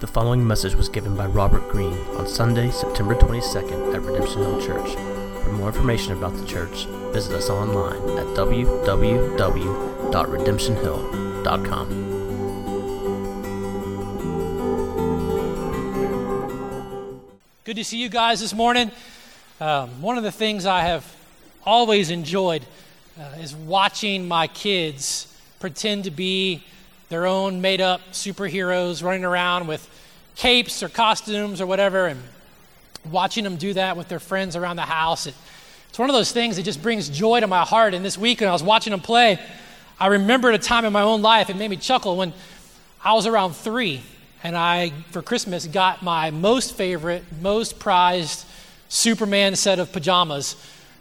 The following message was given by Robert Greene on Sunday, September 22nd at Redemption Hill Church. For more information about the church, visit us online at www.redemptionhill.com. Good to see you guys this morning. Um, one of the things I have always enjoyed uh, is watching my kids pretend to be their own made up superheroes running around with capes or costumes or whatever and watching them do that with their friends around the house. It, it's one of those things that just brings joy to my heart. And this week, when I was watching them play, I remembered a time in my own life, it made me chuckle when I was around three and I, for Christmas, got my most favorite, most prized Superman set of pajamas,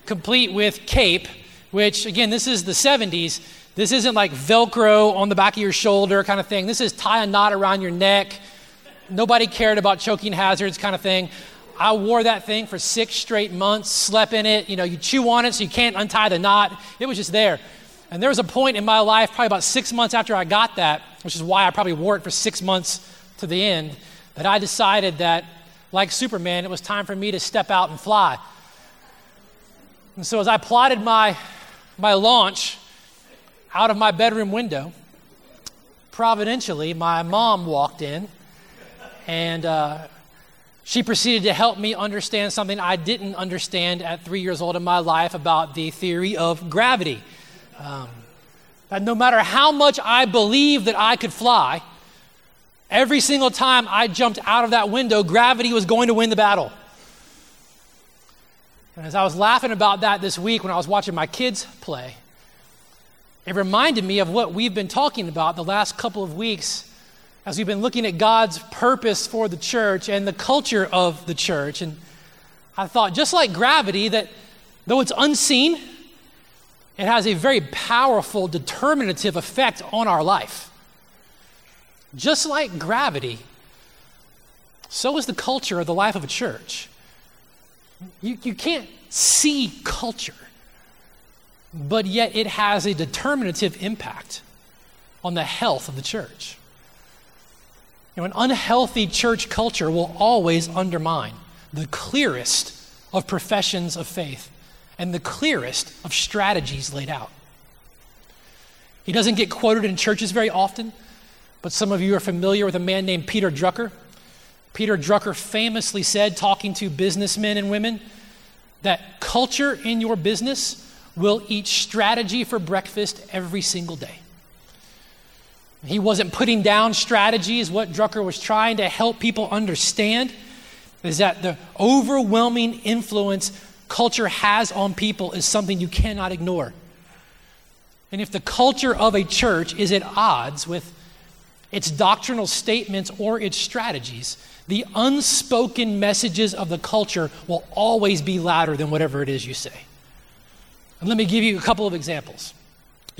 complete with cape, which, again, this is the 70s. This isn't like Velcro on the back of your shoulder kind of thing. This is tie a knot around your neck. Nobody cared about choking hazards kind of thing. I wore that thing for six straight months, slept in it. You know, you chew on it so you can't untie the knot. It was just there. And there was a point in my life, probably about six months after I got that, which is why I probably wore it for six months to the end, that I decided that, like Superman, it was time for me to step out and fly. And so as I plotted my, my launch, out of my bedroom window, providentially, my mom walked in and uh, she proceeded to help me understand something I didn't understand at three years old in my life about the theory of gravity. Um, that no matter how much I believed that I could fly, every single time I jumped out of that window, gravity was going to win the battle. And as I was laughing about that this week when I was watching my kids play, it reminded me of what we've been talking about the last couple of weeks as we've been looking at God's purpose for the church and the culture of the church. And I thought, just like gravity, that though it's unseen, it has a very powerful determinative effect on our life. Just like gravity, so is the culture of the life of a church. You, you can't see culture but yet it has a determinative impact on the health of the church. You know, an unhealthy church culture will always undermine the clearest of professions of faith and the clearest of strategies laid out. He doesn't get quoted in churches very often, but some of you are familiar with a man named Peter Drucker. Peter Drucker famously said, talking to businessmen and women, that culture in your business will eat strategy for breakfast every single day. He wasn't putting down strategies. What Drucker was trying to help people understand is that the overwhelming influence culture has on people is something you cannot ignore. And if the culture of a church is at odds with its doctrinal statements or its strategies, the unspoken messages of the culture will always be louder than whatever it is you say. And let me give you a couple of examples.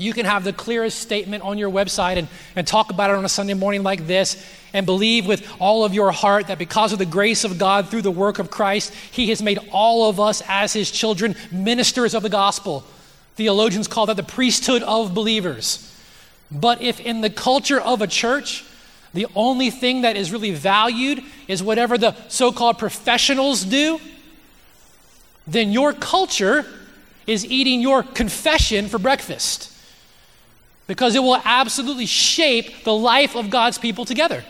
You can have the clearest statement on your website and, and talk about it on a Sunday morning like this and believe with all of your heart that because of the grace of God through the work of Christ, He has made all of us as His children ministers of the gospel. Theologians call that the priesthood of believers. But if in the culture of a church, the only thing that is really valued is whatever the so called professionals do, then your culture is eating your confession for breakfast because it will absolutely shape the life of God's people together.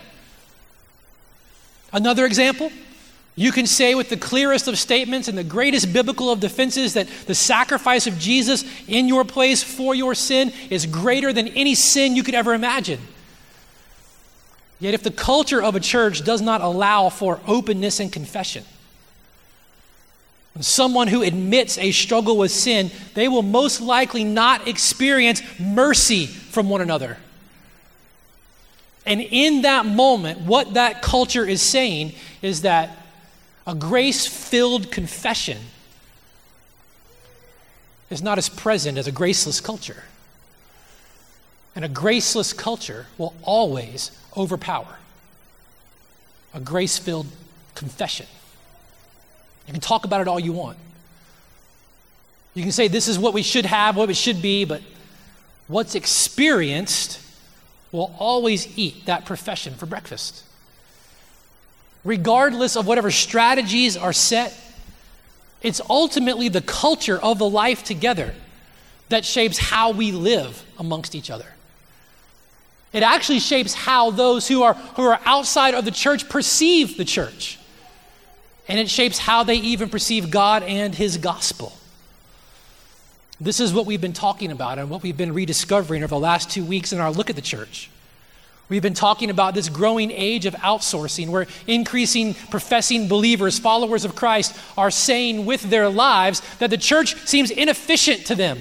Another example, you can say with the clearest of statements and the greatest biblical of defenses that the sacrifice of Jesus in your place for your sin is greater than any sin you could ever imagine. Yet, if the culture of a church does not allow for openness and confession, someone who admits a struggle with sin, they will most likely not experience mercy from one another. And in that moment, what that culture is saying is that a grace filled confession is not as present as a graceless culture. And a graceless culture will always overpower a grace filled confession. You can talk about it all you want. You can say this is what we should have, what it should be, but what's experienced will always eat that profession for breakfast. regardless of whatever strategies are set, it's ultimately the culture of the life together that shapes how we live amongst each other. It actually shapes how those who are, who are outside of the church perceive the church. And it shapes how they even perceive God and His gospel. This is what we've been talking about and what we've been rediscovering over the last two weeks in our look at the church. We've been talking about this growing age of outsourcing where increasing professing believers, followers of Christ, are saying with their lives that the church seems inefficient to them.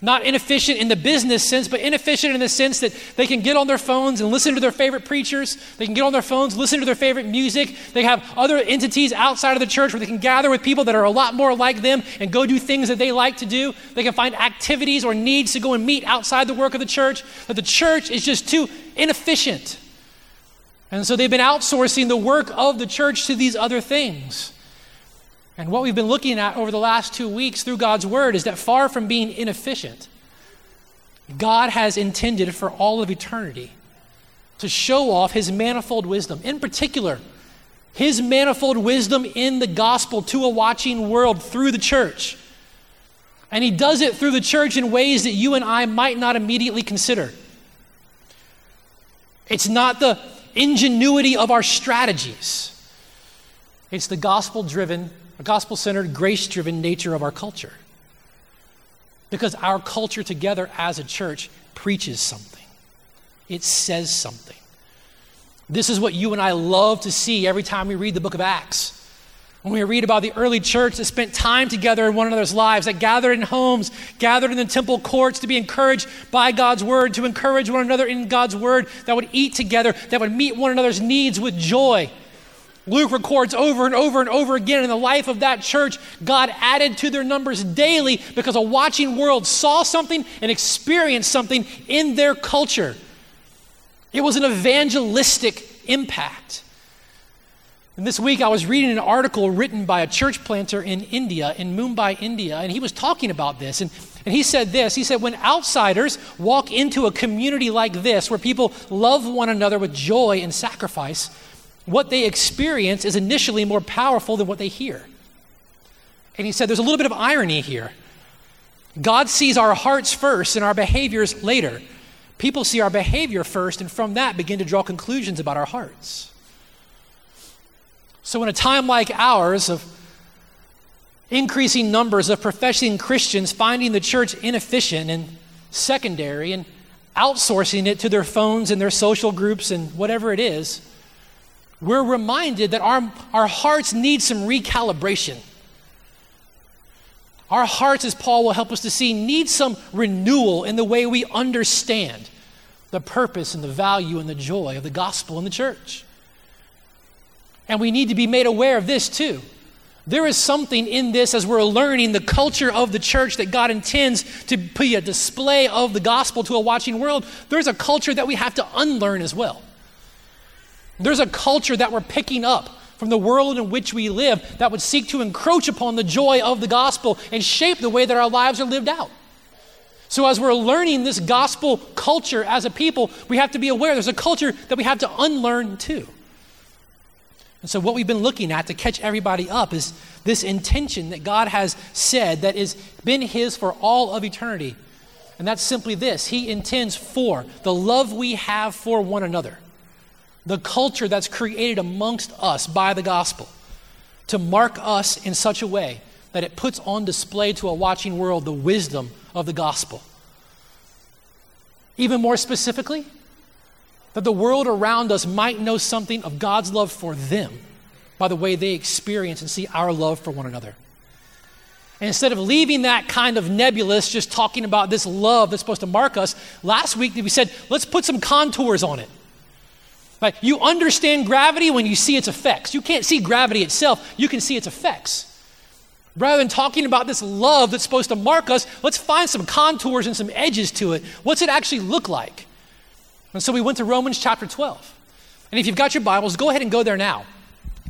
Not inefficient in the business sense, but inefficient in the sense that they can get on their phones and listen to their favorite preachers. They can get on their phones, listen to their favorite music. They have other entities outside of the church where they can gather with people that are a lot more like them and go do things that they like to do. They can find activities or needs to go and meet outside the work of the church. That the church is just too inefficient. And so they've been outsourcing the work of the church to these other things. And what we've been looking at over the last two weeks through God's Word is that far from being inefficient, God has intended for all of eternity to show off His manifold wisdom. In particular, His manifold wisdom in the gospel to a watching world through the church. And He does it through the church in ways that you and I might not immediately consider. It's not the ingenuity of our strategies, it's the gospel driven a gospel centered, grace driven nature of our culture. Because our culture together as a church preaches something, it says something. This is what you and I love to see every time we read the book of Acts. When we read about the early church that spent time together in one another's lives, that gathered in homes, gathered in the temple courts to be encouraged by God's word, to encourage one another in God's word, that would eat together, that would meet one another's needs with joy. Luke records over and over and over again in the life of that church, God added to their numbers daily because a watching world saw something and experienced something in their culture. It was an evangelistic impact. And this week I was reading an article written by a church planter in India, in Mumbai, India, and he was talking about this. And, and he said this He said, When outsiders walk into a community like this, where people love one another with joy and sacrifice, what they experience is initially more powerful than what they hear. And he said there's a little bit of irony here. God sees our hearts first and our behaviors later. People see our behavior first and from that begin to draw conclusions about our hearts. So, in a time like ours of increasing numbers of professing Christians finding the church inefficient and secondary and outsourcing it to their phones and their social groups and whatever it is, we're reminded that our, our hearts need some recalibration. Our hearts, as Paul will help us to see, need some renewal in the way we understand the purpose and the value and the joy of the gospel in the church. And we need to be made aware of this too. There is something in this as we're learning the culture of the church that God intends to be a display of the gospel to a watching world. There's a culture that we have to unlearn as well. There's a culture that we're picking up from the world in which we live that would seek to encroach upon the joy of the gospel and shape the way that our lives are lived out. So, as we're learning this gospel culture as a people, we have to be aware there's a culture that we have to unlearn too. And so, what we've been looking at to catch everybody up is this intention that God has said that has been His for all of eternity. And that's simply this He intends for the love we have for one another the culture that's created amongst us by the gospel to mark us in such a way that it puts on display to a watching world the wisdom of the gospel. Even more specifically, that the world around us might know something of God's love for them by the way they experience and see our love for one another. And instead of leaving that kind of nebulous, just talking about this love that's supposed to mark us, last week we said, let's put some contours on it. Like you understand gravity when you see its effects. You can't see gravity itself, you can see its effects. Rather than talking about this love that's supposed to mark us, let's find some contours and some edges to it. What's it actually look like? And so we went to Romans chapter 12. And if you've got your Bibles, go ahead and go there now.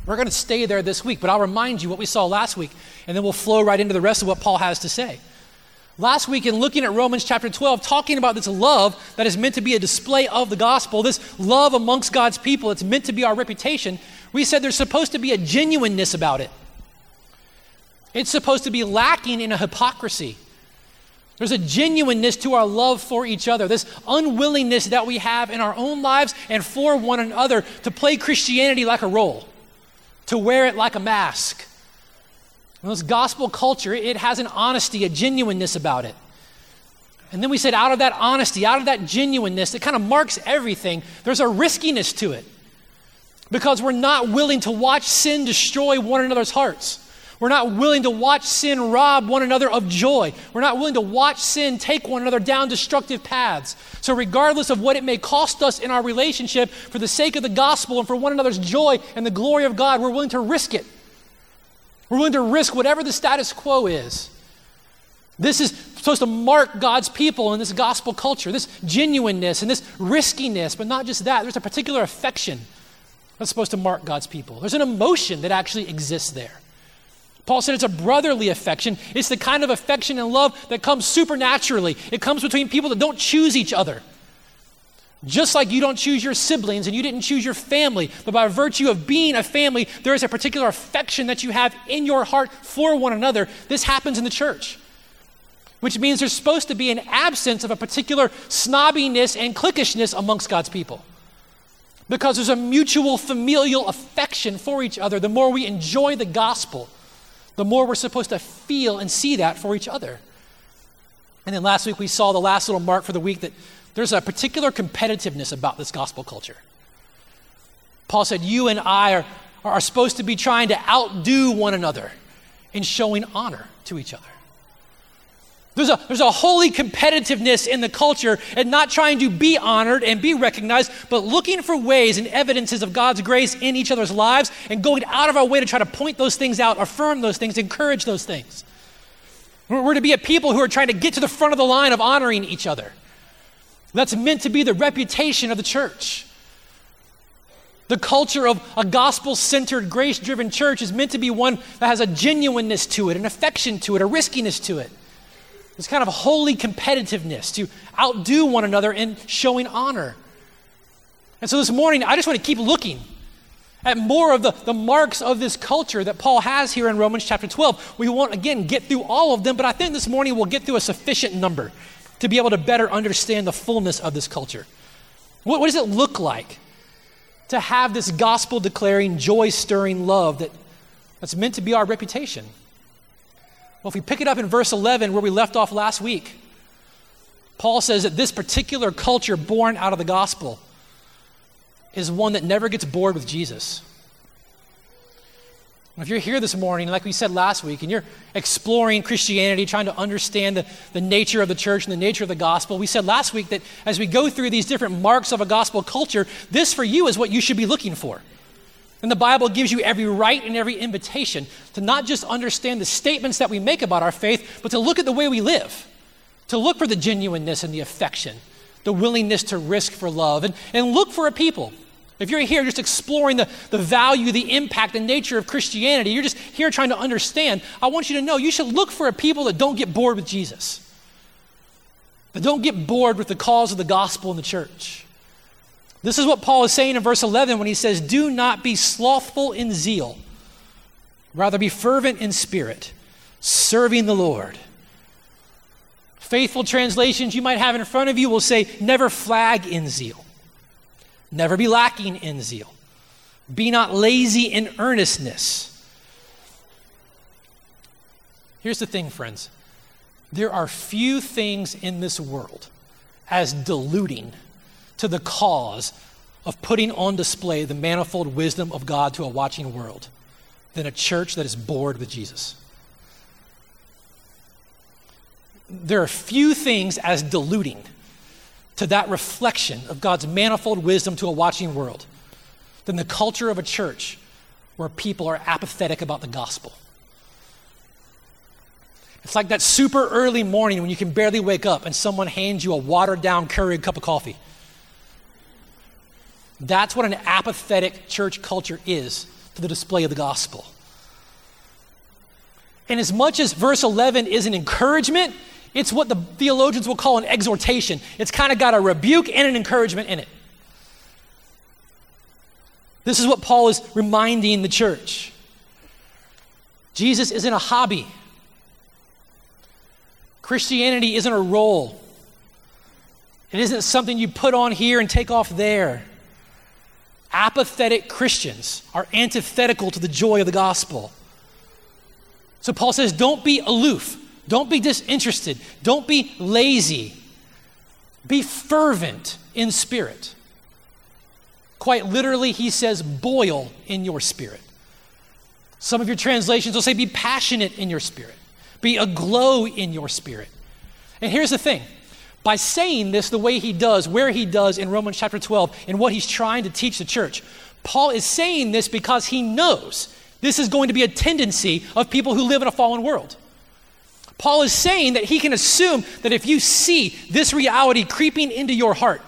We're going to stay there this week, but I'll remind you what we saw last week, and then we'll flow right into the rest of what Paul has to say. Last week, in looking at Romans chapter 12, talking about this love that is meant to be a display of the gospel, this love amongst God's people, it's meant to be our reputation. we said there's supposed to be a genuineness about it. It's supposed to be lacking in a hypocrisy. There's a genuineness to our love for each other, this unwillingness that we have in our own lives and for one another to play Christianity like a role, to wear it like a mask. And this gospel culture, it has an honesty, a genuineness about it. And then we said, out of that honesty, out of that genuineness that kind of marks everything, there's a riskiness to it. Because we're not willing to watch sin destroy one another's hearts. We're not willing to watch sin rob one another of joy. We're not willing to watch sin take one another down destructive paths. So, regardless of what it may cost us in our relationship, for the sake of the gospel and for one another's joy and the glory of God, we're willing to risk it. We're willing to risk whatever the status quo is. This is supposed to mark God's people in this gospel culture, this genuineness and this riskiness, but not just that. There's a particular affection that's supposed to mark God's people. There's an emotion that actually exists there. Paul said it's a brotherly affection. It's the kind of affection and love that comes supernaturally. It comes between people that don't choose each other. Just like you don't choose your siblings and you didn't choose your family, but by virtue of being a family, there is a particular affection that you have in your heart for one another. This happens in the church, which means there's supposed to be an absence of a particular snobbiness and cliquishness amongst God's people. Because there's a mutual familial affection for each other the more we enjoy the gospel the more we're supposed to feel and see that for each other. And then last week we saw the last little mark for the week that there's a particular competitiveness about this gospel culture. Paul said, You and I are, are supposed to be trying to outdo one another in showing honor to each other. There's a, there's a holy competitiveness in the culture and not trying to be honored and be recognized, but looking for ways and evidences of God's grace in each other's lives and going out of our way to try to point those things out, affirm those things, encourage those things. We're, we're to be a people who are trying to get to the front of the line of honoring each other. That's meant to be the reputation of the church. The culture of a gospel centered, grace driven church is meant to be one that has a genuineness to it, an affection to it, a riskiness to it this kind of holy competitiveness to outdo one another in showing honor. And so this morning, I just want to keep looking at more of the, the marks of this culture that Paul has here in Romans chapter 12. We won't, again, get through all of them, but I think this morning we'll get through a sufficient number to be able to better understand the fullness of this culture. What, what does it look like to have this gospel declaring, joy stirring love that, that's meant to be our reputation? Well, if we pick it up in verse 11 where we left off last week, Paul says that this particular culture born out of the gospel is one that never gets bored with Jesus. If you're here this morning, like we said last week, and you're exploring Christianity, trying to understand the, the nature of the church and the nature of the gospel, we said last week that as we go through these different marks of a gospel culture, this for you is what you should be looking for. And the Bible gives you every right and every invitation to not just understand the statements that we make about our faith, but to look at the way we live, to look for the genuineness and the affection, the willingness to risk for love, and, and look for a people. If you're here just exploring the, the value, the impact, the nature of Christianity, you're just here trying to understand, I want you to know you should look for a people that don't get bored with Jesus, that don't get bored with the cause of the gospel in the church. This is what Paul is saying in verse 11 when he says, Do not be slothful in zeal, rather be fervent in spirit, serving the Lord. Faithful translations you might have in front of you will say, Never flag in zeal, never be lacking in zeal, be not lazy in earnestness. Here's the thing, friends there are few things in this world as diluting to the cause of putting on display the manifold wisdom of God to a watching world than a church that is bored with Jesus. There are few things as diluting to that reflection of God's manifold wisdom to a watching world than the culture of a church where people are apathetic about the gospel. It's like that super early morning when you can barely wake up and someone hands you a watered down Keurig cup of coffee. That's what an apathetic church culture is to the display of the gospel. And as much as verse 11 is an encouragement, it's what the theologians will call an exhortation. It's kind of got a rebuke and an encouragement in it. This is what Paul is reminding the church. Jesus isn't a hobby. Christianity isn't a role. It isn't something you put on here and take off there. Apathetic Christians are antithetical to the joy of the gospel. So Paul says, don't be aloof. Don't be disinterested. Don't be lazy. Be fervent in spirit. Quite literally, he says, boil in your spirit. Some of your translations will say, be passionate in your spirit, be aglow in your spirit. And here's the thing by saying this the way he does, where he does in Romans chapter 12, and what he's trying to teach the church, Paul is saying this because he knows this is going to be a tendency of people who live in a fallen world. Paul is saying that he can assume that if you see this reality creeping into your heart,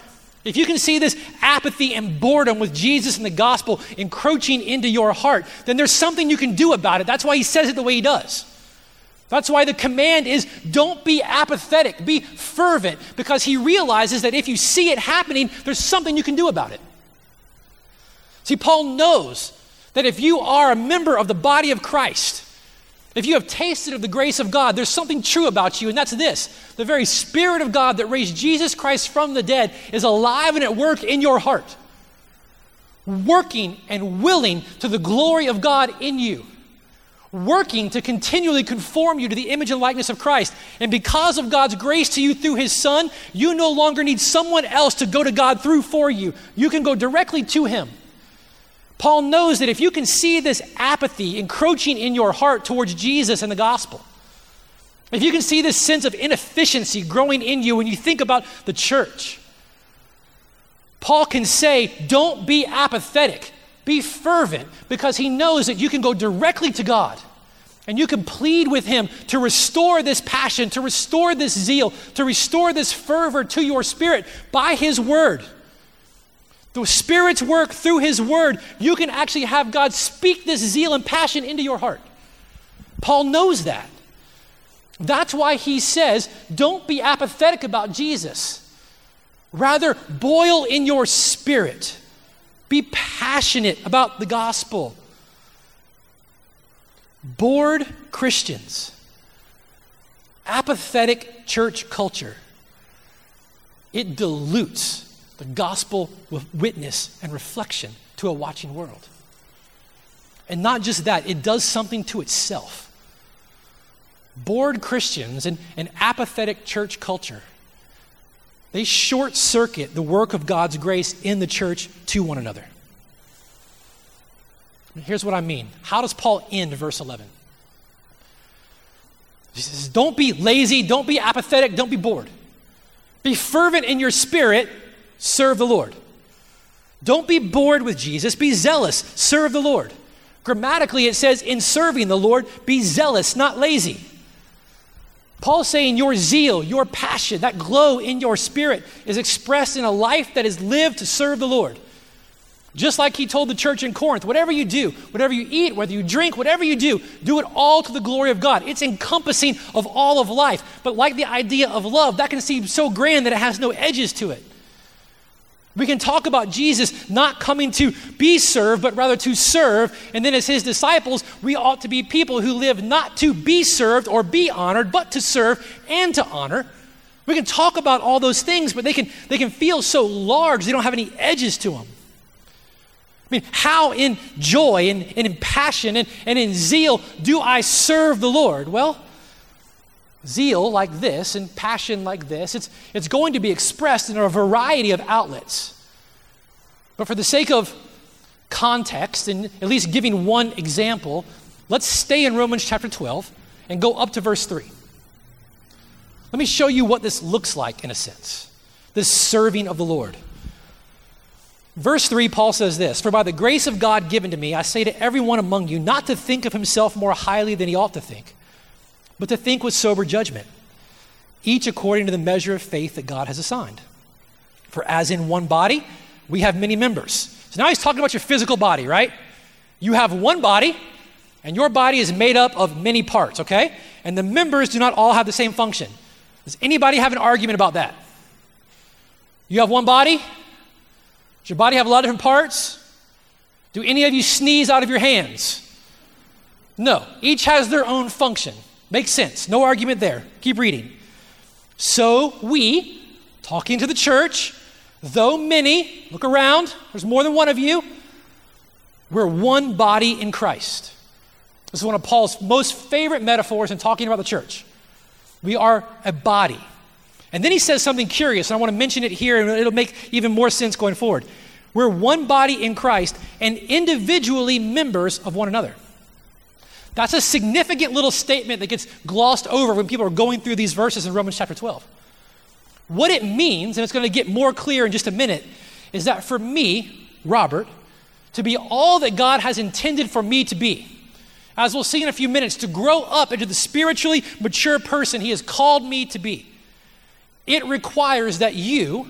if you can see this apathy and boredom with Jesus and the gospel encroaching into your heart, then there's something you can do about it. That's why he says it the way he does. That's why the command is don't be apathetic, be fervent, because he realizes that if you see it happening, there's something you can do about it. See, Paul knows that if you are a member of the body of Christ, if you have tasted of the grace of God, there's something true about you, and that's this the very Spirit of God that raised Jesus Christ from the dead is alive and at work in your heart, working and willing to the glory of God in you, working to continually conform you to the image and likeness of Christ. And because of God's grace to you through His Son, you no longer need someone else to go to God through for you. You can go directly to Him. Paul knows that if you can see this apathy encroaching in your heart towards Jesus and the gospel, if you can see this sense of inefficiency growing in you when you think about the church, Paul can say, Don't be apathetic, be fervent, because he knows that you can go directly to God and you can plead with him to restore this passion, to restore this zeal, to restore this fervor to your spirit by his word the Spirit's work through His Word, you can actually have God speak this zeal and passion into your heart. Paul knows that. That's why he says, don't be apathetic about Jesus. Rather, boil in your spirit. Be passionate about the gospel. Bored Christians, apathetic church culture, it dilutes the gospel with witness and reflection to a watching world. And not just that, it does something to itself. Bored Christians and an apathetic church culture, they short circuit the work of God's grace in the church to one another. Here's what I mean. How does Paul end verse 11? He says, Don't be lazy, don't be apathetic, don't be bored. Be fervent in your spirit, serve the Lord. Don't be bored with Jesus, be zealous, serve the Lord. Grammatically, it says, in serving the Lord, be zealous, not lazy. Paul's saying your zeal, your passion, that glow in your spirit is expressed in a life that is lived to serve the Lord. Just like he told the church in Corinth, whatever you do, whatever you eat, whether you drink, whatever you do, do it all to the glory of God. It's encompassing of all of life. But like the idea of love, that can seem so grand that it has no edges to it. We can talk about Jesus not coming to be served, but rather to serve. And then, as his disciples, we ought to be people who live not to be served or be honored, but to serve and to honor. We can talk about all those things, but they can, they can feel so large, they don't have any edges to them. I mean, how in joy and, and in passion and, and in zeal do I serve the Lord? Well, zeal like this and passion like this, it's, it's going to be expressed in a variety of outlets. But for the sake of context and at least giving one example, let's stay in Romans chapter 12 and go up to verse 3. Let me show you what this looks like in a sense this serving of the Lord. Verse 3, Paul says this For by the grace of God given to me, I say to everyone among you not to think of himself more highly than he ought to think but to think with sober judgment, each according to the measure of faith that God has assigned. For as in one body, we have many members. So now he's talking about your physical body, right? You have one body, and your body is made up of many parts, okay? And the members do not all have the same function. Does anybody have an argument about that? You have one body? Does your body have a lot of different parts? Do any of you sneeze out of your hands? No. Each has their own function. Makes sense. No argument there. Keep reading. So we, talking to the church, though many, look around, there's more than one of you, we're one body in Christ. This is one of Paul's most favorite metaphors in talking about the church. We are a body. And then he says something curious, and I want to mention it here, and it'll make even more sense going forward. We're one body in Christ and individually members of one another. That's a significant little statement that gets glossed over when people are going through these verses in Romans chapter 12. What it means, and it's going to get more clear in just a minute, is that for me, Robert, to be all that God has intended for me to be, as we'll see in a few minutes, to grow up into the spiritually mature person He has called me to be, it requires that you,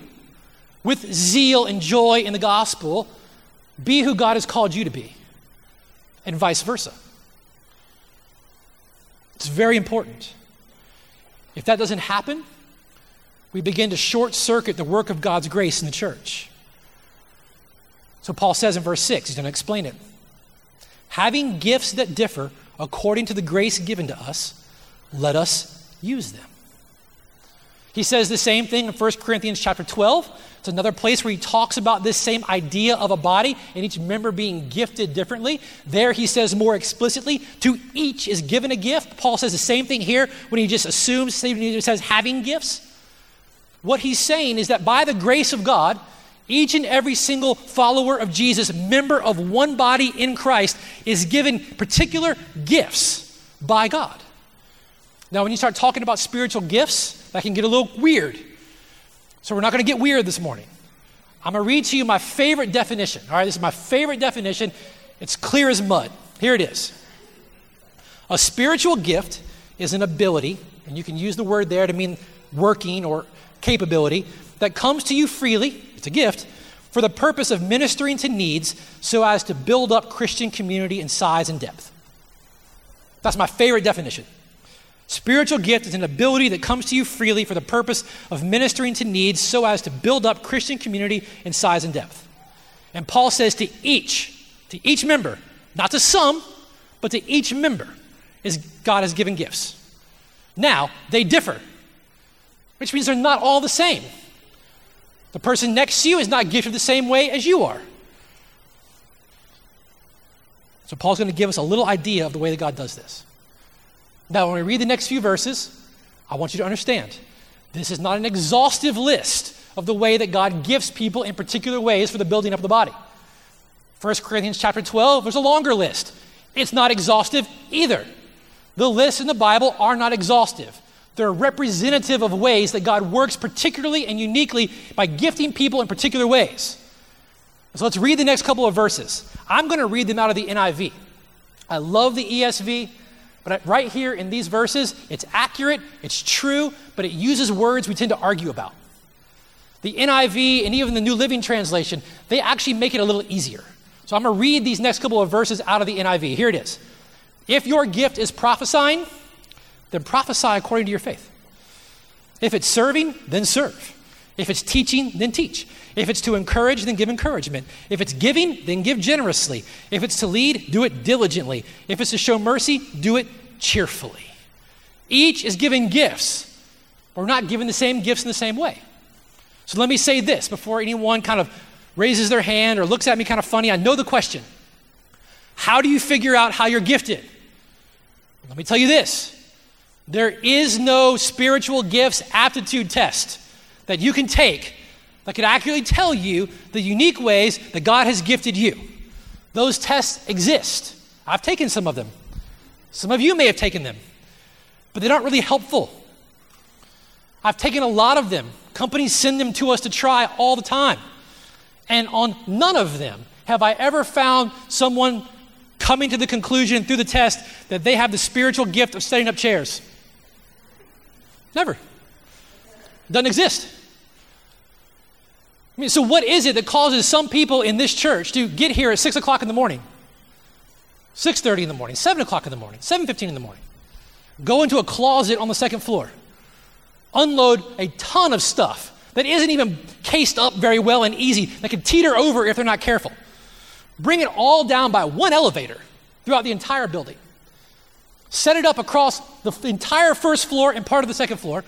with zeal and joy in the gospel, be who God has called you to be, and vice versa. It's very important. If that doesn't happen, we begin to short circuit the work of God's grace in the church. So Paul says in verse 6, he's going to explain it. Having gifts that differ according to the grace given to us, let us use them. He says the same thing in 1 Corinthians chapter 12. It's another place where he talks about this same idea of a body and each member being gifted differently. There he says more explicitly, to each is given a gift. Paul says the same thing here when he just assumes, he says having gifts. What he's saying is that by the grace of God, each and every single follower of Jesus, member of one body in Christ, is given particular gifts by God. Now, when you start talking about spiritual gifts, that can get a little weird. So, we're not going to get weird this morning. I'm going to read to you my favorite definition. All right, this is my favorite definition. It's clear as mud. Here it is A spiritual gift is an ability, and you can use the word there to mean working or capability, that comes to you freely, it's a gift, for the purpose of ministering to needs so as to build up Christian community in size and depth. That's my favorite definition. Spiritual gift is an ability that comes to you freely for the purpose of ministering to needs so as to build up Christian community in size and depth. And Paul says to each, to each member, not to some, but to each member, is God has given gifts. Now, they differ, which means they're not all the same. The person next to you is not gifted the same way as you are. So, Paul's going to give us a little idea of the way that God does this. Now, when we read the next few verses, I want you to understand this is not an exhaustive list of the way that God gifts people in particular ways for the building up of the body. 1 Corinthians chapter 12, there's a longer list. It's not exhaustive either. The lists in the Bible are not exhaustive. They're representative of ways that God works particularly and uniquely by gifting people in particular ways. So let's read the next couple of verses. I'm going to read them out of the NIV. I love the ESV. But right here in these verses, it's accurate, it's true, but it uses words we tend to argue about. The NIV and even the New Living Translation, they actually make it a little easier. So I'm going to read these next couple of verses out of the NIV. Here it is. If your gift is prophesying, then prophesy according to your faith. If it's serving, then serve. If it's teaching, then teach. If it's to encourage, then give encouragement. If it's giving, then give generously. If it's to lead, do it diligently. If it's to show mercy, do it cheerfully. Each is giving gifts. We're not given the same gifts in the same way. So let me say this before anyone kind of raises their hand or looks at me kind of funny. I know the question. How do you figure out how you're gifted? Let me tell you this there is no spiritual gifts aptitude test that you can take that could accurately tell you the unique ways that God has gifted you. Those tests exist. I've taken some of them. Some of you may have taken them, but they're not really helpful. I've taken a lot of them. Companies send them to us to try all the time. And on none of them have I ever found someone coming to the conclusion through the test that they have the spiritual gift of setting up chairs. Never. Doesn't exist. I mean, so what is it that causes some people in this church to get here at 6 o'clock in the morning, 6.30 in the morning, 7 o'clock in the morning, 7.15 in the morning, go into a closet on the second floor, unload a ton of stuff that isn't even cased up very well and easy, that can teeter over if they're not careful, bring it all down by one elevator throughout the entire building, set it up across the entire first floor and part of the second floor,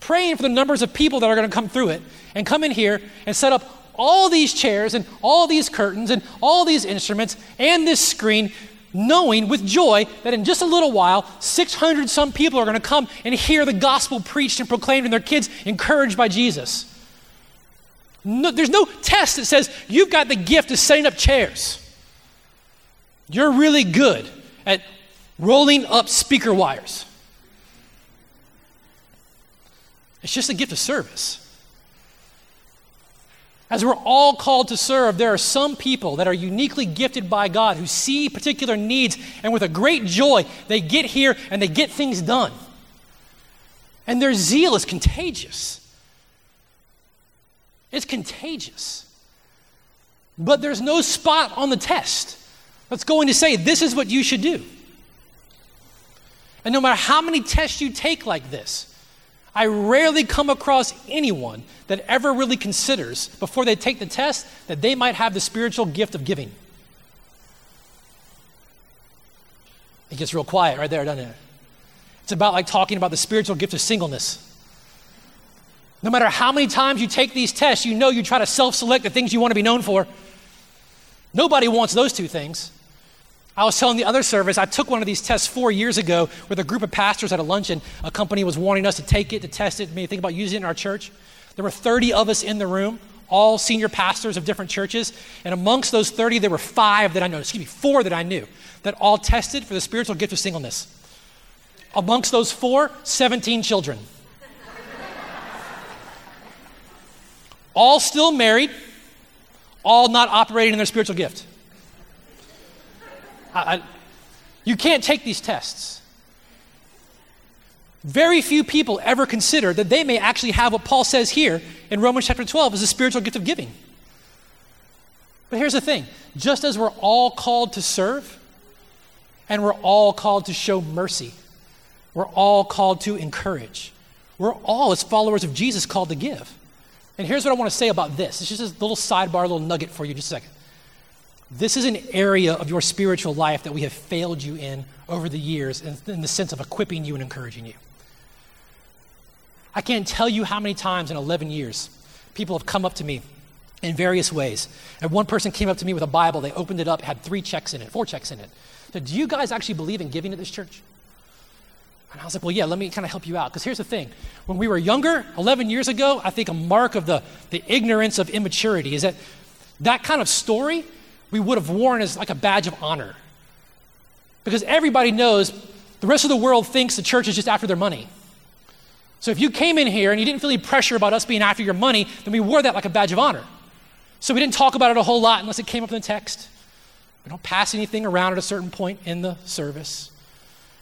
praying for the numbers of people that are going to come through it, and come in here and set up all these chairs and all these curtains and all these instruments and this screen, knowing with joy that in just a little while, 600 some people are going to come and hear the gospel preached and proclaimed and their kids encouraged by Jesus. No, there's no test that says you've got the gift of setting up chairs. You're really good at rolling up speaker wires. It's just a gift of service. As we're all called to serve, there are some people that are uniquely gifted by God who see particular needs, and with a great joy, they get here and they get things done. And their zeal is contagious. It's contagious. But there's no spot on the test that's going to say, this is what you should do. And no matter how many tests you take like this, I rarely come across anyone that ever really considers, before they take the test, that they might have the spiritual gift of giving. It gets real quiet right there, doesn't it? It's about like talking about the spiritual gift of singleness. No matter how many times you take these tests, you know you try to self select the things you want to be known for. Nobody wants those two things. I was telling the other service, I took one of these tests four years ago with a group of pastors at a luncheon. A company was wanting us to take it, to test it, maybe think about using it in our church. There were 30 of us in the room, all senior pastors of different churches. And amongst those 30, there were five that I know, excuse me, four that I knew, that all tested for the spiritual gift of singleness. Amongst those four, 17 children. all still married, all not operating in their spiritual gift. I, I, you can't take these tests. Very few people ever consider that they may actually have what Paul says here in Romans chapter 12 as a spiritual gift of giving. But here's the thing just as we're all called to serve, and we're all called to show mercy, we're all called to encourage, we're all, as followers of Jesus, called to give. And here's what I want to say about this. It's just a little sidebar, a little nugget for you, just a second. This is an area of your spiritual life that we have failed you in over the years in, the sense of equipping you and encouraging you. I can't tell you how many times in 11 years people have come up to me in various ways. And one person came up to me with a Bible, they opened it up, had three checks in it, four checks in it. Said, Do you guys actually believe in giving at this church? And I was like, well, yeah, let me kind of help you out. Because here's the thing when we were younger, 11 years ago, I think a mark of the, the ignorance of immaturity is that that kind of story we would have worn as like a badge of honor. Because everybody knows the rest of the world thinks the church is just after their money. So if you came in here and you didn't feel any pressure about us being after your money, then we wore that like a badge of honor. So we didn't talk about it a whole lot unless it came up in the text. We don't pass anything around at a certain point in the service.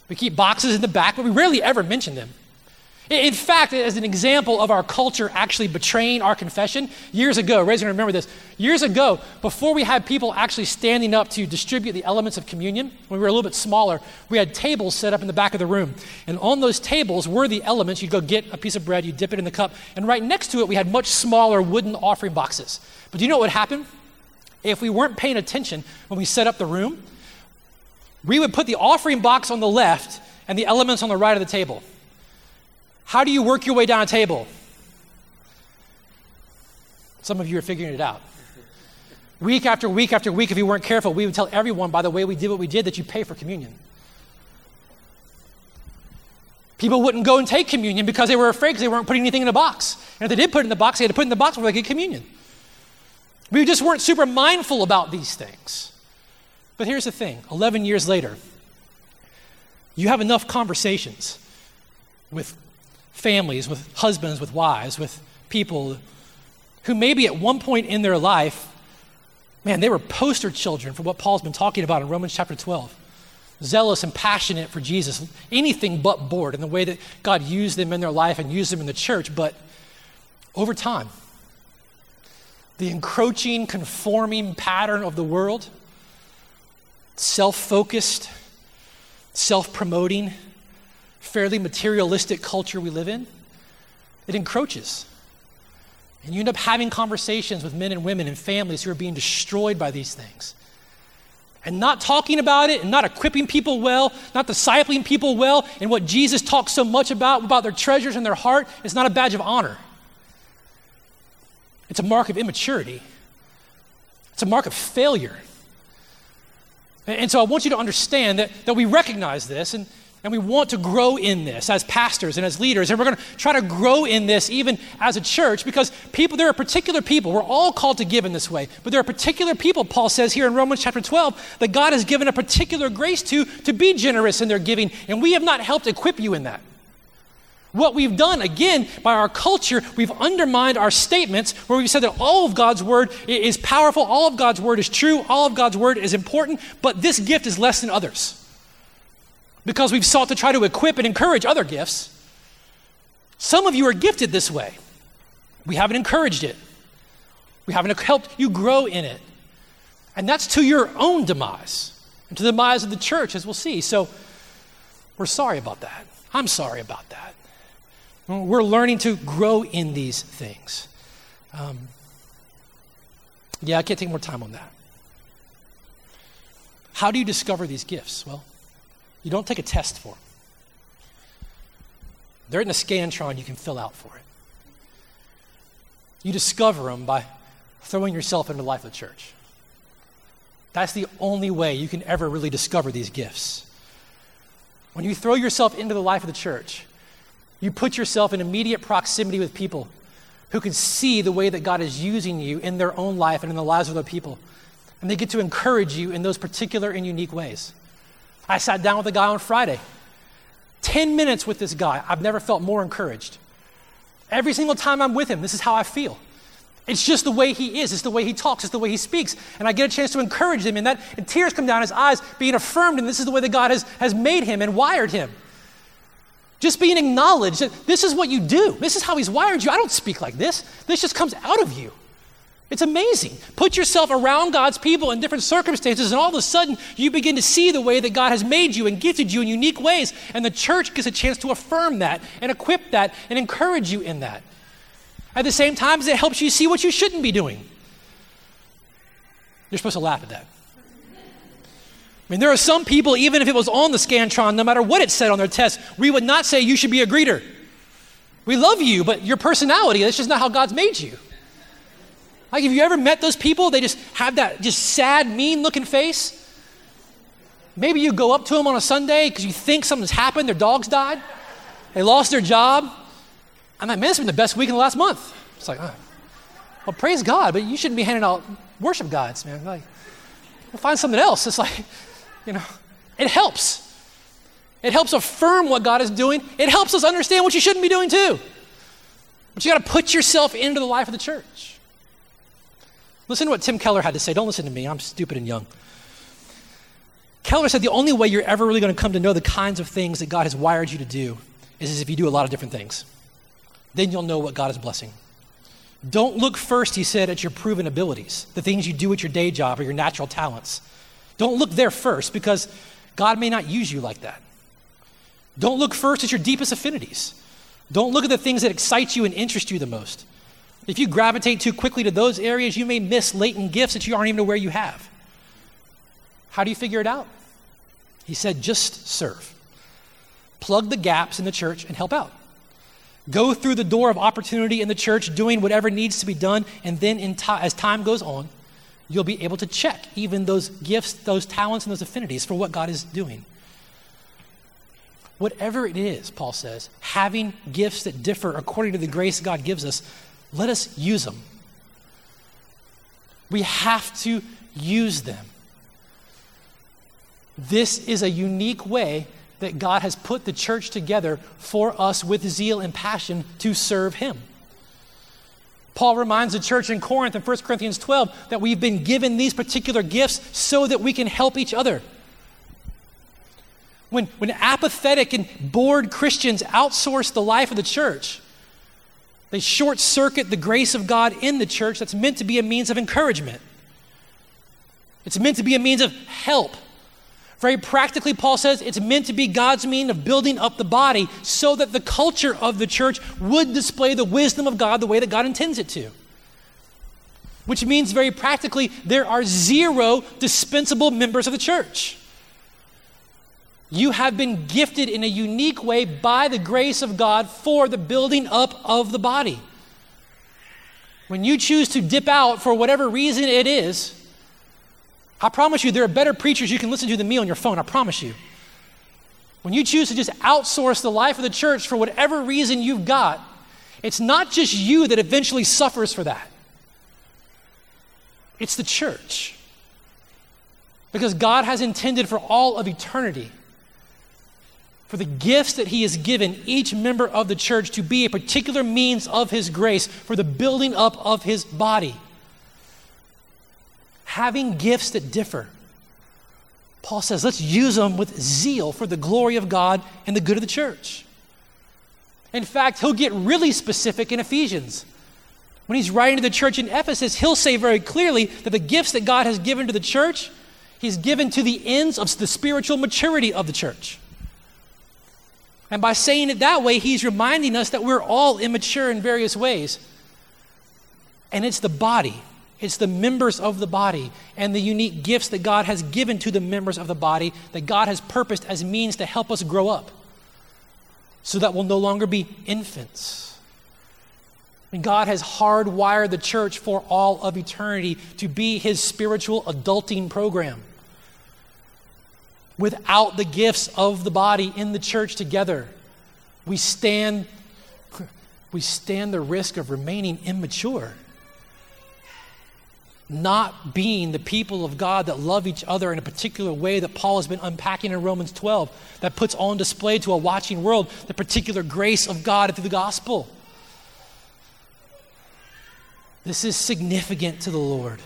We keep boxes in the back, but we rarely ever mention them. In fact, as an example of our culture actually betraying our confession, years ago, Ray's gonna remember this. Years ago, before we had people actually standing up to distribute the elements of communion, when we were a little bit smaller, we had tables set up in the back of the room. And on those tables were the elements. You'd go get a piece of bread, you dip it in the cup, and right next to it, we had much smaller wooden offering boxes. But do you know what would happen? If we weren't paying attention when we set up the room, we would put the offering box on the left and the elements on the right of the table. How do you work your way down a table? Some of you are figuring it out. Week after week after week, if you weren't careful, we would tell everyone by the way we did what we did that you pay for communion. People wouldn't go and take communion because they were afraid because they weren't putting anything in a box. And if they did put it in the box, they had to put it in the box before they get communion. We just weren't super mindful about these things. But here's the thing 11 years later, you have enough conversations with families, with husbands, with wives, with people who maybe at one point in their life, man, they were poster children for what Paul's been talking about in Romans chapter 12. Zealous and passionate for Jesus, anything but bored in the way that God used them in their life and used them in the church. But over time, the encroaching, conforming pattern of the world self focused, self promoting, fairly materialistic culture we live in, it encroaches. And you end up having conversations with men and women and families who are being destroyed by these things. and not talking about it and not equipping people well, not discipling people well, and what Jesus talks so much about, about their treasures in their heart, is not a badge of honor. It's a mark of immaturity, it's a mark of failure. And so I want you to understand that, that we recognize this and, and we want to grow in this as pastors and as leaders. And we're going to try to grow in this even as a church because people, there are particular people. We're all called to give in this way. But there are particular people, Paul says here in Romans chapter 12, that God has given a particular grace to to be generous in their giving. And we have not helped equip you in that. What we've done, again, by our culture, we've undermined our statements where we've said that all of God's word is powerful, all of God's word is true, all of God's word is important, but this gift is less than others. Because we've sought to try to equip and encourage other gifts. Some of you are gifted this way. We haven't encouraged it, we haven't helped you grow in it. And that's to your own demise and to the demise of the church, as we'll see. So we're sorry about that. I'm sorry about that. We're learning to grow in these things. Um, yeah, I can't take more time on that. How do you discover these gifts? Well, you don't take a test for them. They're in a Scantron you can fill out for it. You discover them by throwing yourself into the life of the church. That's the only way you can ever really discover these gifts. When you throw yourself into the life of the church, you put yourself in immediate proximity with people who can see the way that God is using you in their own life and in the lives of other people. And they get to encourage you in those particular and unique ways. I sat down with a guy on Friday. 10 minutes with this guy. I've never felt more encouraged. Every single time I'm with him, this is how I feel. It's just the way he is. It's the way he talks. It's the way he speaks. And I get a chance to encourage him, and that and tears come down his eyes, being affirmed, and this is the way that God has, has made him and wired him. Just being acknowledged that this is what you do. This is how He's wired you. I don't speak like this. This just comes out of you. It's amazing. Put yourself around God's people in different circumstances, and all of a sudden you begin to see the way that God has made you and gifted you in unique ways. And the church gets a chance to affirm that and equip that and encourage you in that. At the same time, it helps you see what you shouldn't be doing. You're supposed to laugh at that. I mean, there are some people, even if it was on the Scantron, no matter what it said on their test, we would not say you should be a greeter. We love you, but your personality, that's just not how God's made you. Like, have you ever met those people? They just have that just sad, mean looking face. Maybe you go up to them on a Sunday because you think something's happened, their dog's died, they lost their job. I'm like, man, this has been the best week in the last month. It's like, oh. well, praise God, but you shouldn't be handing out worship guides, man. Like, we'll find something else. It's like, you know, it helps. It helps affirm what God is doing. It helps us understand what you shouldn't be doing too. But you got to put yourself into the life of the church. Listen to what Tim Keller had to say. Don't listen to me, I'm stupid and young. Keller said the only way you're ever really going to come to know the kinds of things that God has wired you to do is if you do a lot of different things. Then you'll know what God is blessing. Don't look first, he said, at your proven abilities, the things you do at your day job or your natural talents. Don't look there first because God may not use you like that. Don't look first at your deepest affinities. Don't look at the things that excite you and interest you the most. If you gravitate too quickly to those areas, you may miss latent gifts that you aren't even aware you have. How do you figure it out? He said, just serve. Plug the gaps in the church and help out. Go through the door of opportunity in the church, doing whatever needs to be done, and then as time goes on, you'll be able to check even those gifts, those talents, and those affinities for what God is doing. Whatever it is, Paul says, having gifts that differ according to the grace God gives us, let us use them. We have to use them. This is a unique way that God has put the church together for us with zeal and passion to serve Him. Paul reminds the church in Corinth in 1 Corinthians 12 that we've been given these particular gifts so that we can help each other. When, when apathetic and bored Christians outsource the life of the church, they short circuit the grace of God in the church that's meant to be a means of encouragement. It's meant to be a means of help very practically, Paul says it's meant to be God's mean of building up the body so that the culture of the church would display the wisdom of God the way that God intends it to. which means very practically there are zero dispensable members of the church. You have been gifted in a unique way by the grace of God for the building up of the body. When you choose to dip out for whatever reason it is, I promise you there are better preachers you can listen to than me on your phone. I promise you. When you choose to just outsource the life of the church for whatever reason you've got, it's not just you that eventually suffers for that, it's the church. Because God has intended for all of eternity for the gifts that He has given each member of the church to be a particular means of His grace for the building up of His body. Having gifts that differ. Paul says, let's use them with zeal for the glory of God and the good of the church. In fact, he'll get really specific in Ephesians. When he's writing to the church in Ephesus, he'll say very clearly that the gifts that God has given to the church, he's given to the ends of the spiritual maturity of the church. And by saying it that way, he's reminding us that we're all immature in various ways. And it's the body, it's the members of the body, and the unique gifts that God has given to the members of the body that God has purposed as means to help us grow up so that we'll no longer be infants. And God has hardwired the church for all of eternity to be his spiritual adulting program without the gifts of the body in the church together, we stand, we stand the risk of remaining immature. Not being the people of God that love each other in a particular way that Paul has been unpacking in Romans 12, that puts on display to a watching world the particular grace of God through the gospel. This is significant to the Lord.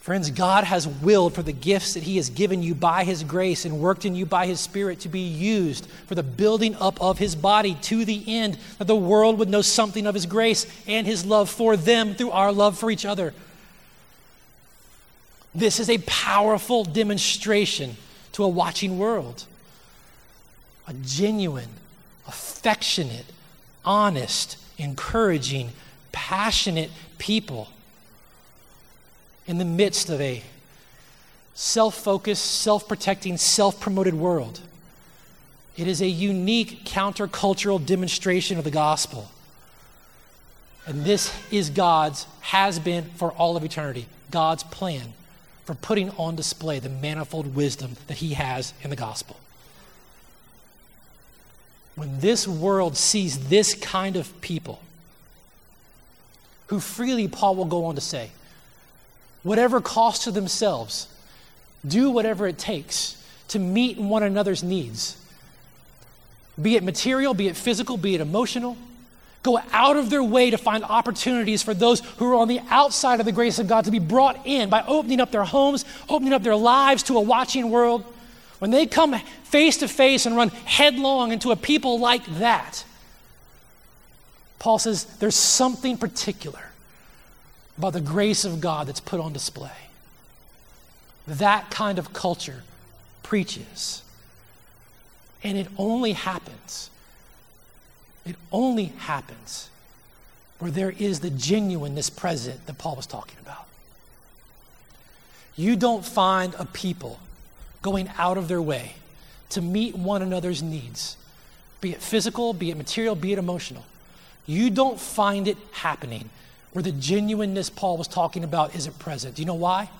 Friends, God has willed for the gifts that He has given you by His grace and worked in you by His Spirit to be used for the building up of His body to the end that the world would know something of His grace and His love for them through our love for each other. This is a powerful demonstration to a watching world. A genuine, affectionate, honest, encouraging, passionate people in the midst of a self focused, self protecting, self promoted world. It is a unique countercultural demonstration of the gospel. And this is God's, has been for all of eternity, God's plan for putting on display the manifold wisdom that He has in the gospel. When this world sees this kind of people, who freely, Paul will go on to say, whatever cost to themselves, do whatever it takes to meet one another's needs. Be it material, be it physical, be it emotional. Go out of their way to find opportunities for those who are on the outside of the grace of God to be brought in by opening up their homes, opening up their lives to a watching world. When they come face to face and run headlong into a people like that, Paul says there's something particular about the grace of God that's put on display. That kind of culture preaches. And it only happens, it only happens where there is the genuineness present that Paul was talking about. You don't find a people going out of their way to meet one another's needs, be it physical, be it material, be it emotional. You don't find it happening where the genuineness Paul was talking about isn't present. Do you know why?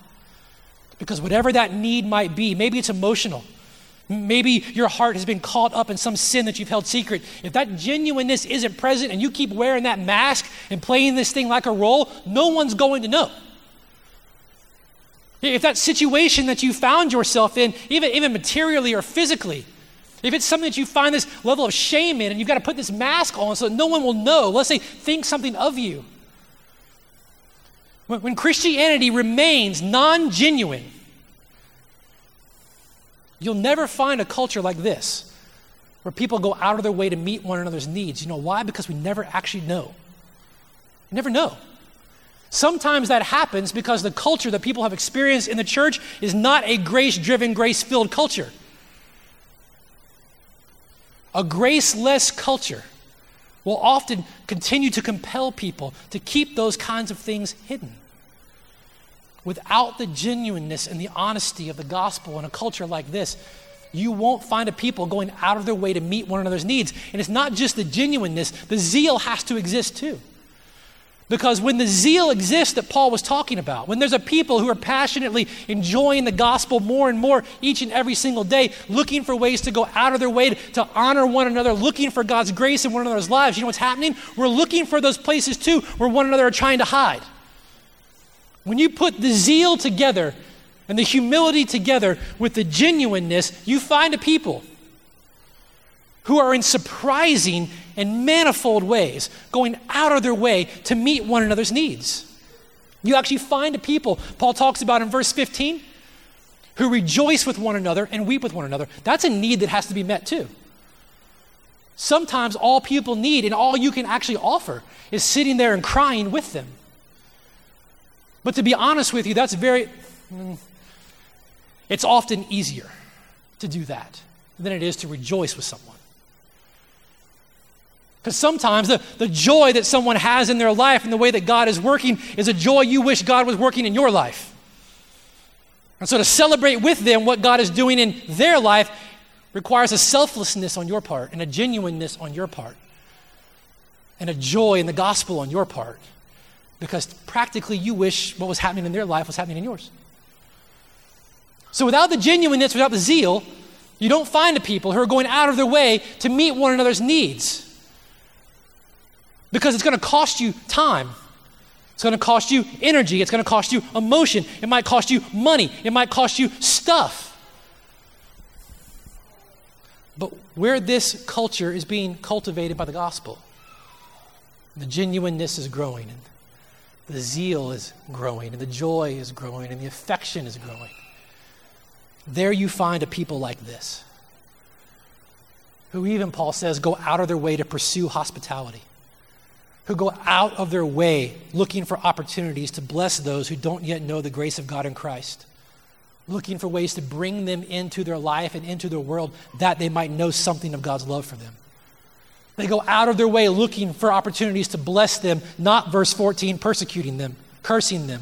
Because whatever that need might be, maybe it's emotional. Maybe your heart has been caught up in some sin that you've held secret. If that genuineness isn't present and you keep wearing that mask and playing this thing like a role, no one's going to know. If that situation that you found yourself in, even, even materially or physically, if it's something that you find this level of shame in and you've got to put this mask on so that no one will know, let's say think something of you, when Christianity remains non genuine, you'll never find a culture like this where people go out of their way to meet one another's needs. You know why? Because we never actually know. We never know. Sometimes that happens because the culture that people have experienced in the church is not a grace driven, grace filled culture. A graceless culture will often continue to compel people to keep those kinds of things hidden. Without the genuineness and the honesty of the gospel in a culture like this, you won't find a people going out of their way to meet one another's needs. And it's not just the genuineness, the zeal has to exist too. Because when the zeal exists that Paul was talking about, when there's a people who are passionately enjoying the gospel more and more each and every single day, looking for ways to go out of their way to, honor one another, looking for God's grace in one another's lives, you know what's happening? We're looking for those places too where one another are trying to hide. When you put the zeal together and the humility together with the genuineness, you find a people who are in surprising and manifold ways going out of their way to meet one another's needs. You actually find a people, Paul talks about in verse 15, who rejoice with one another and weep with one another. That's a need that has to be met too. Sometimes all people need and all you can actually offer is sitting there and crying with them. But to be honest with you, that's very, mm, it's often easier to do that than it is to rejoice with someone. Because sometimes the, the joy that someone has in their life and the way that God is working is a joy you wish God was working in your life. And so to celebrate with them what God is doing in their life requires a selflessness on your part and a genuineness on your part and a joy in the gospel on your part because practically you wish what was happening in their life was happening in yours. So without the genuineness, without the zeal, you don't find the people who are going out of their way to meet one another's needs because it's going to cost you time. It's going to cost you energy. It's going to cost you emotion. It might cost you money. It might cost you stuff. But where this culture is being cultivated by the gospel, the genuineness is growing, the zeal is growing, and the joy is growing, and the affection is growing. There you find a people like this, who even Paul says go out of their way to pursue hospitality who go out of their way looking for opportunities to bless those who don't yet know the grace of God in Christ, looking for ways to bring them into their life and into their world that they might know something of God's love for them. They go out of their way looking for opportunities to bless them, not verse 14, persecuting them, cursing them,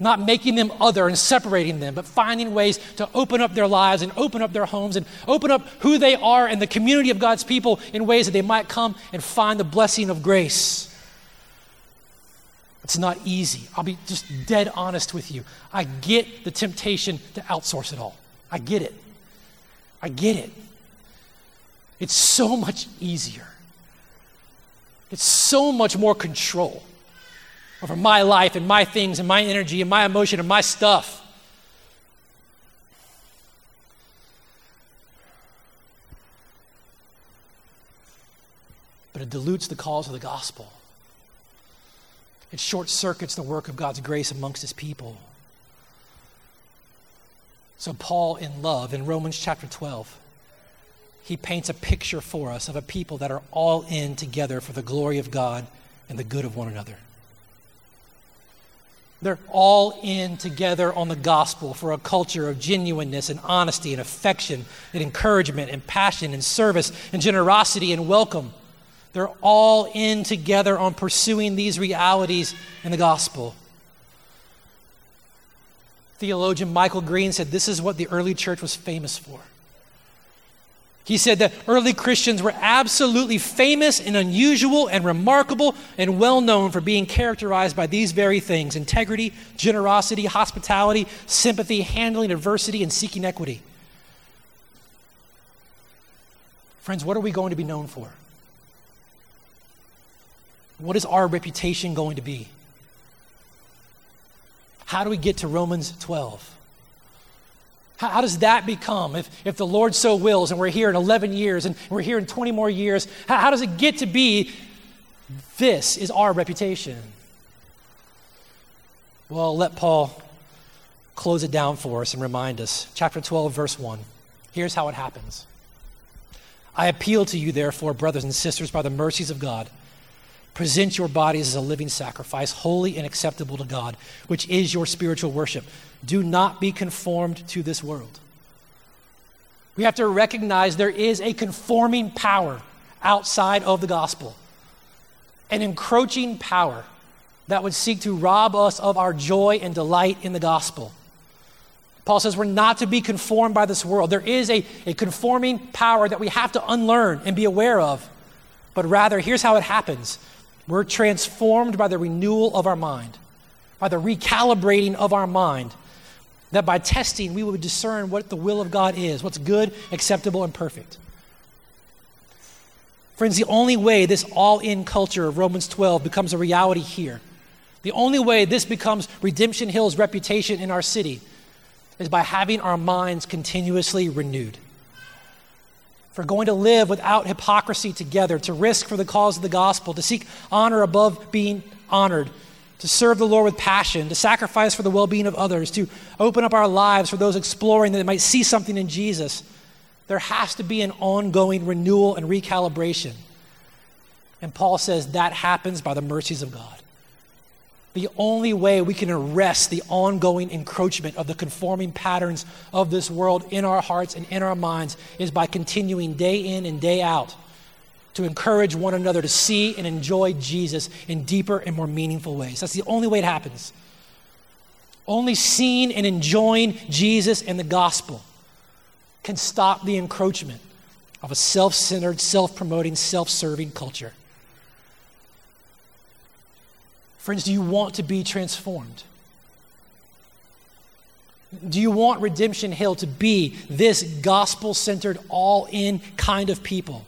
not making them other and separating them, but finding ways to open up their lives and open up their homes and open up who they are and the community of God's people in ways that they might come and find the blessing of grace. It's not easy. I'll be just dead honest with you. I get the temptation to outsource it all. I get it. I get it. It's so much easier. It's so much more control over my life and my things and my energy and my emotion and my stuff. But it dilutes the cause of the gospel. It short circuits the work of God's grace amongst his people. So, Paul, in love, in Romans chapter 12, he paints a picture for us of a people that are all in together for the glory of God and the good of one another. They're all in together on the gospel for a culture of genuineness and honesty and affection and encouragement and passion and service and generosity and welcome. They're all in together on pursuing these realities in the gospel. Theologian Michael Green said this is what the early church was famous for. He said that early Christians were absolutely famous and unusual and remarkable and well known for being characterized by these very things integrity, generosity, hospitality, sympathy, handling adversity, and seeking equity. Friends, what are we going to be known for? What is our reputation going to be? How do we get to Romans 12? How, how, does that become, if, if the Lord so wills, and we're here in 11 years and we're here in 20 more years, how, how does it get to be this is our reputation? Well, let Paul close it down for us and remind us. Chapter 12, verse 1. Here's how it happens I appeal to you, therefore, brothers and sisters, by the mercies of God. Present your bodies as a living sacrifice, holy and acceptable to God, which is your spiritual worship. Do not be conformed to this world. We have to recognize there is a conforming power outside of the gospel, an encroaching power that would seek to rob us of our joy and delight in the gospel. Paul says we're not to be conformed by this world. There is a, a conforming power that we have to unlearn and be aware of. But rather, here's how it happens we're transformed by the renewal of our mind, by the recalibrating of our mind, that by testing we would discern what the will of God is, what's good, acceptable, and perfect. Friends, the only way this all in culture of Romans 12 becomes a reality here, the only way this becomes Redemption Hill's reputation in our city is by having our minds continuously renewed. For going to live without hypocrisy together, to risk for the cause of the gospel, to seek honor above being honored, to serve the Lord with passion, to sacrifice for the well being of others, to open up our lives for those exploring that they might see something in Jesus, there has to be an ongoing renewal and recalibration. And Paul says that happens by the mercies of God. The only way we can arrest the ongoing encroachment of the conforming patterns of this world in our hearts and in our minds is by continuing day in and day out to encourage one another to see and enjoy Jesus in deeper and more meaningful ways. That's the only way it happens. Only seeing and enjoying Jesus and the gospel can stop the encroachment of a self centered, self promoting, self serving culture. Friends, do you want to be transformed? Do you want Redemption Hill to be this gospel centered, all in kind of people?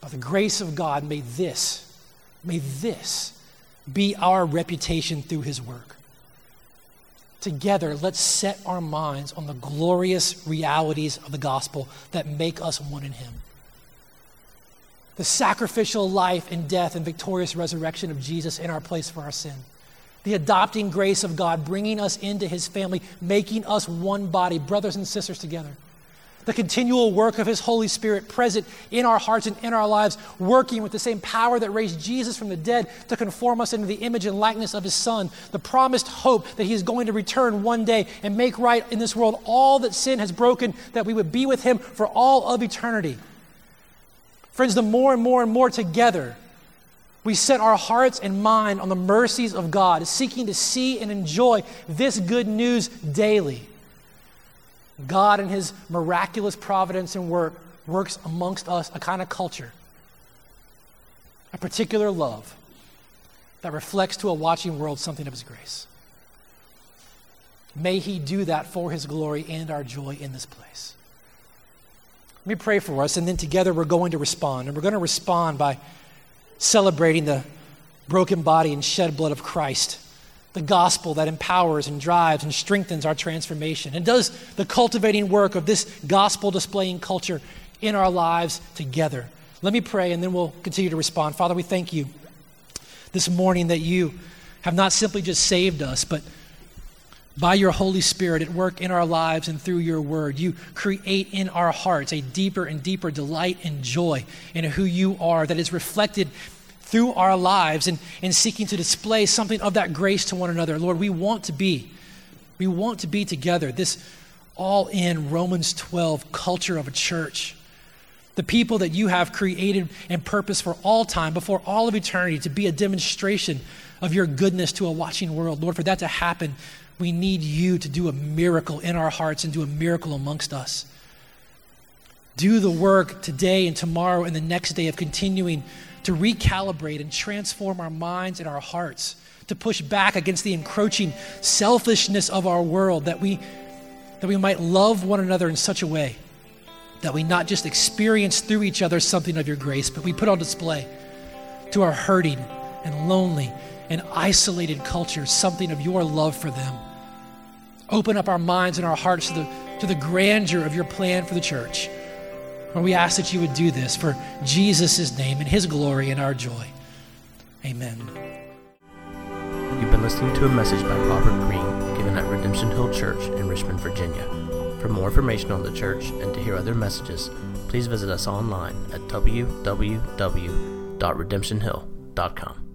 By the grace of God, may this, may this be our reputation through His work together, let's set our minds on the glorious realities of the gospel that make us one in Him. The sacrificial life and death and victorious resurrection of Jesus in our place for our sin. The adopting grace of God bringing us into His family, making us one body, brothers and sisters together the continual work of His Holy Spirit present in our hearts and in our lives, working with the same power that raised Jesus from the dead to conform us into the image and likeness of His Son, the promised hope that He is going to return one day and make right in this world all that sin has broken, that we would be with Him for all of eternity. Friends, the more and more and more together we set our hearts and mind on the mercies of God, seeking to see and enjoy this good news daily God, in His miraculous providence and work, works amongst us a kind of culture, a particular love that reflects to a watching world something of His grace. May He do that for His glory and our joy in this place. Let me pray for us, and then together we're going to respond. And we're going to respond by celebrating the broken body and shed blood of Christ the gospel that empowers and drives and strengthens our transformation and does the cultivating work of this gospel displaying culture in our lives together. Let me pray and then we'll continue to respond. Father, we thank you this morning that you have not simply just saved us, but by your Holy Spirit at work in our lives and through your word, you create in our hearts a deeper and deeper delight and joy in who you are that is reflected through our lives and, and seeking to display something of that grace to one another. Lord, we want to be, we want to be together, this all in Romans 12 culture of a church. The people that you have created and purposed for all time, before all of eternity, to be a demonstration of your goodness to a watching world. Lord, for that to happen, we need you to do a miracle in our hearts and do a miracle amongst us. Do the work today and tomorrow and the next day of continuing to recalibrate and transform our minds and our hearts, to push back against the encroaching selfishness of our world, that we, that we might love one another in such a way that we not just experience through each other something of your grace, but we put on display to our hurting and lonely and isolated culture something of your love for them. Open up our minds and our hearts to the, to the grandeur of your plan for the church. Lord, we ask that you would do this for Jesus' name and his glory and our joy. Amen. You've been listening to a message by Robert Greene given at Redemption Hill Church in Richmond, Virginia. For more information on the church and to hear other messages, please visit us online at www.redemptionhill.com.